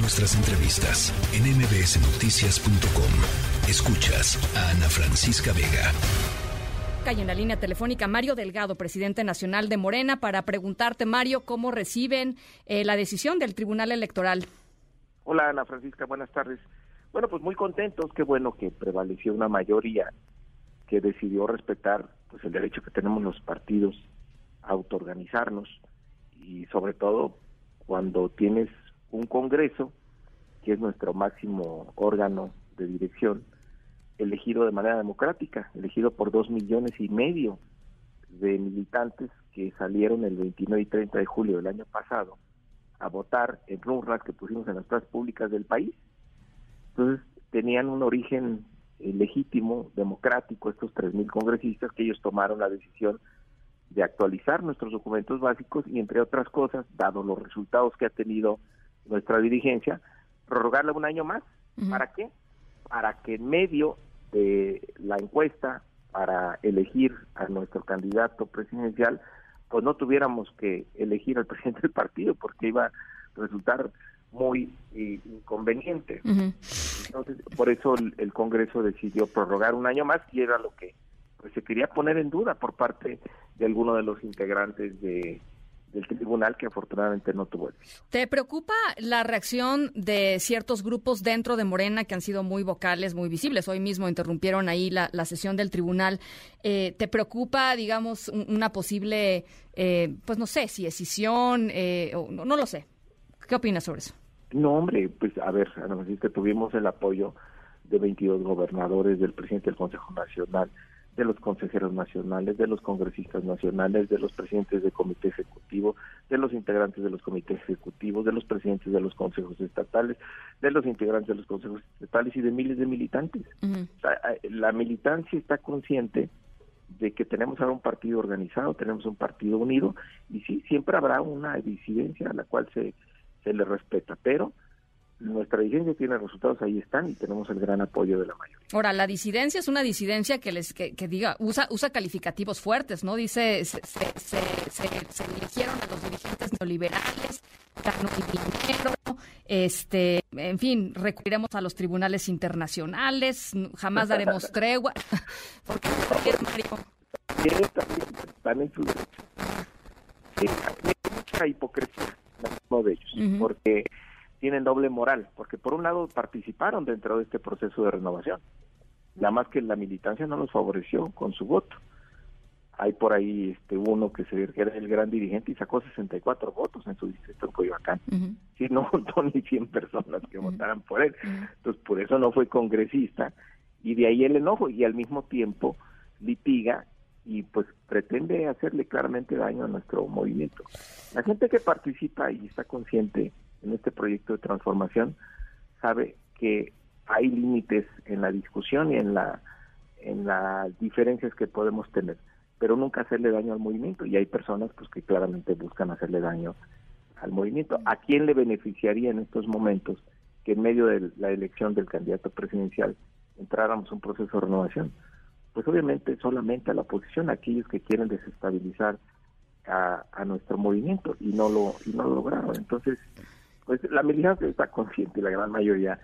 Nuestras entrevistas en mbsnoticias.com. Escuchas a Ana Francisca Vega. Y en la línea telefónica Mario Delgado, presidente nacional de Morena, para preguntarte, Mario, cómo reciben eh, la decisión del Tribunal Electoral. Hola, Ana Francisca, buenas tardes. Bueno, pues muy contentos, qué bueno que prevaleció una mayoría que decidió respetar pues el derecho que tenemos los partidos a autoorganizarnos y sobre todo cuando tienes un Congreso, que es nuestro máximo órgano de dirección, elegido de manera democrática, elegido por dos millones y medio de militantes que salieron el 29 y 30 de julio del año pasado a votar en urnas que pusimos en las plazas públicas del país. Entonces tenían un origen eh, legítimo, democrático, estos tres mil congresistas que ellos tomaron la decisión de actualizar nuestros documentos básicos y entre otras cosas, dado los resultados que ha tenido nuestra dirigencia, prorrogarla un año más. ¿Para qué? Para que en medio de la encuesta para elegir a nuestro candidato presidencial, pues no tuviéramos que elegir al presidente del partido porque iba a resultar muy eh, inconveniente. Entonces, por eso el, Congreso decidió prorrogar un año más y era lo que pues, se quería poner en duda por parte de alguno de los integrantes de, del tribunal que afortunadamente no tuvo éxito. ¿Te preocupa la reacción de ciertos grupos dentro de Morena que han sido muy vocales, muy visibles? Hoy mismo interrumpieron ahí la, sesión del tribunal. Eh, ¿Te preocupa, digamos, una posible, eh, pues no sé, si decisión, eh, o, no, no, lo sé? ¿Qué opinas sobre eso? No, hombre, pues a ver, que tuvimos el apoyo de 22 gobernadores, del presidente del Consejo Nacional, de los consejeros nacionales, de los congresistas nacionales, de los presidentes de comité ejecutivo, de los integrantes de los comités ejecutivos, de los presidentes de los consejos estatales, de los integrantes de los consejos estatales y de miles de militantes. la militancia está consciente de que tenemos ahora un partido organizado, tenemos un partido unido y sí, siempre habrá una disidencia a la cual se, se le respeta, pero nuestra disidencia tiene resultados, ahí están y tenemos el gran apoyo de la mayoría. Ahora, la disidencia es una disidencia que les que, diga, usa usa calificativos fuertes, ¿no? Dice, se, se, eligieron a los dirigentes neoliberales, ganó dinero, este, en fin, recurriremos a los tribunales internacionales, jamás daremos tregua, porque Mario. También, su Sí, hay mucha hipocresía en uno de ellos, porque moral, porque por un lado participaron dentro de este proceso de renovación, nada más que la militancia no los favoreció con su voto. Hay por ahí este uno que se que era el gran dirigente y sacó 64 votos en su distrito en Coyoacán. Sí, no montó ni 100 personas que votaran por él. Entonces, por eso no fue congresista y de ahí el enojo y al mismo tiempo litiga y pues pretende hacerle claramente daño a nuestro movimiento. La gente que participa y está consciente en este proyecto de transformación sabe que hay límites en la discusión y en la en las diferencias que podemos tener, pero nunca hacerle daño al movimiento y hay personas pues que claramente buscan hacerle daño al movimiento. ¿A quién le beneficiaría en estos momentos que en medio de la elección del candidato presidencial entráramos un proceso de renovación? Pues obviamente solamente a la oposición, aquellos que quieren desestabilizar a, a nuestro movimiento y no lo y no lo lograron. Entonces, pues la militancia está consciente y la gran mayoría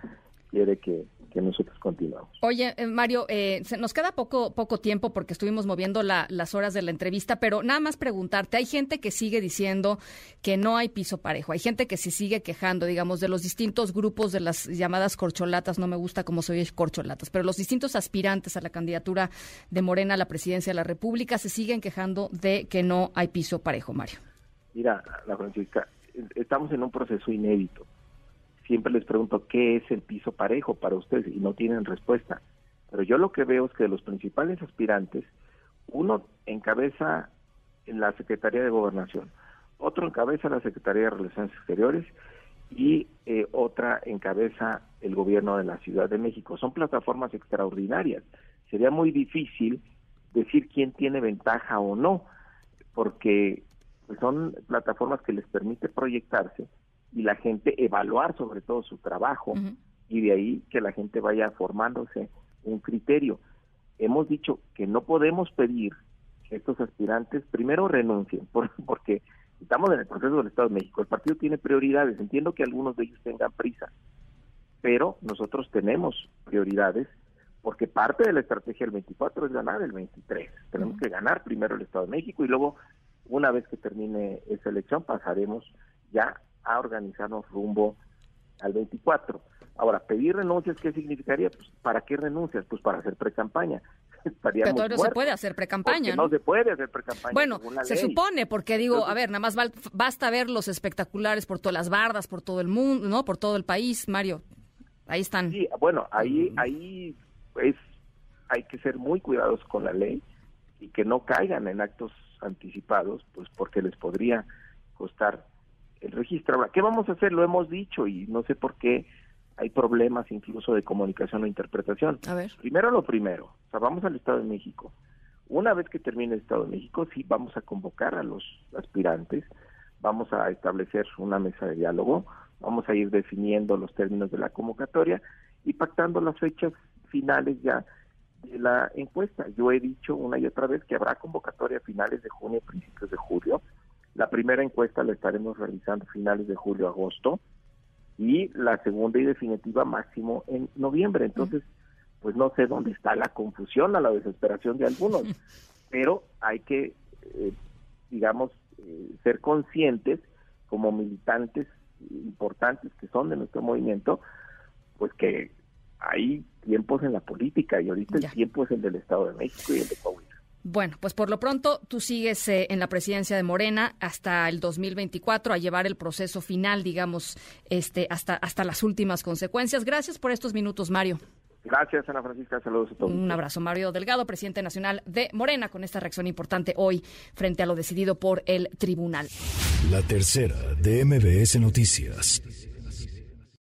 quiere que, nosotros continuemos. Oye, eh, Mario, eh, nos queda poco, poco tiempo porque estuvimos moviendo las horas de la entrevista, pero nada más preguntarte, hay gente que sigue diciendo que no hay piso parejo, hay gente que se sigue quejando, digamos, de los distintos grupos de las llamadas corcholatas, no me gusta cómo soy corcholatas, pero los distintos aspirantes a la candidatura de Morena a la presidencia de la República se siguen quejando de que no hay piso parejo, Mario. Mira, la Francisca, estamos en un proceso inédito. Siempre les pregunto qué es el piso parejo para ustedes y no tienen respuesta. Pero yo lo que veo es que los principales aspirantes, uno encabeza en la Secretaría de Gobernación, otro encabeza la Secretaría de Relaciones Exteriores y eh, otra encabeza el gobierno de la Ciudad de México. Son plataformas extraordinarias. Sería muy difícil decir quién tiene ventaja o no, porque pues son plataformas que les permite proyectarse y la gente evaluar sobre todo su trabajo y de ahí que la gente vaya formándose un criterio. Hemos dicho que no podemos pedir que estos aspirantes primero renuncien, porque Estamos en el proceso del Estado de México. El partido tiene prioridades. Entiendo que algunos de ellos tengan prisa, pero nosotros tenemos prioridades porque parte de la estrategia del 24 es ganar el 23. Tenemos que ganar primero el Estado de México y luego, una vez que termine esa elección, pasaremos ya a organizarnos rumbo al 24. Ahora, pedir renuncias, ¿qué significaría? Pues, ¿para qué renuncias? Pues para hacer pre-campaña. Pero no se puede hacer pre-campaña. ¿no? se puede hacer pre-campaña. Bueno, se supone, porque digo, a ver, nada más basta ver los espectaculares por todas las bardas, por todo el mundo, ¿no? Por todo el país, Mario. Ahí están. Sí, bueno, ahí, ahí es, hay que ser muy cuidadosos con la ley y que no caigan en actos anticipados, pues porque les podría costar el registro. Ahora, ¿qué vamos a hacer? Lo hemos dicho y no sé por qué hay problemas incluso de comunicación o interpretación. A ver. Primero lo primero, o sea, vamos al Estado de México. Una vez que termine el Estado de México, sí vamos a convocar a los aspirantes, vamos a establecer una mesa de diálogo, vamos a ir definiendo los términos de la convocatoria y pactando las fechas finales ya de la encuesta. Yo he dicho una y otra vez que habrá convocatoria a finales de junio, principios de julio. La primera encuesta la estaremos realizando a finales de julio, agosto y la segunda y definitiva máximo en noviembre. Entonces, pues no sé dónde está la confusión, a la desesperación de algunos, pero hay que, eh, digamos, eh, ser conscientes como militantes importantes que son de nuestro movimiento, pues que hay tiempos en la política y ahorita el tiempo es el del Estado de México y el de Coahuila. Bueno, pues por lo pronto tú sigues eh, en la presidencia de Morena hasta el 2024 a llevar el proceso final, digamos, este, hasta, hasta las últimas consecuencias. Gracias por estos minutos, Mario. Gracias, Ana Francisca. Saludos a todos. Un abrazo, Mario Delgado, presidente nacional de Morena, con esta reacción importante hoy frente a lo decidido por el tribunal. La tercera de MBS Noticias.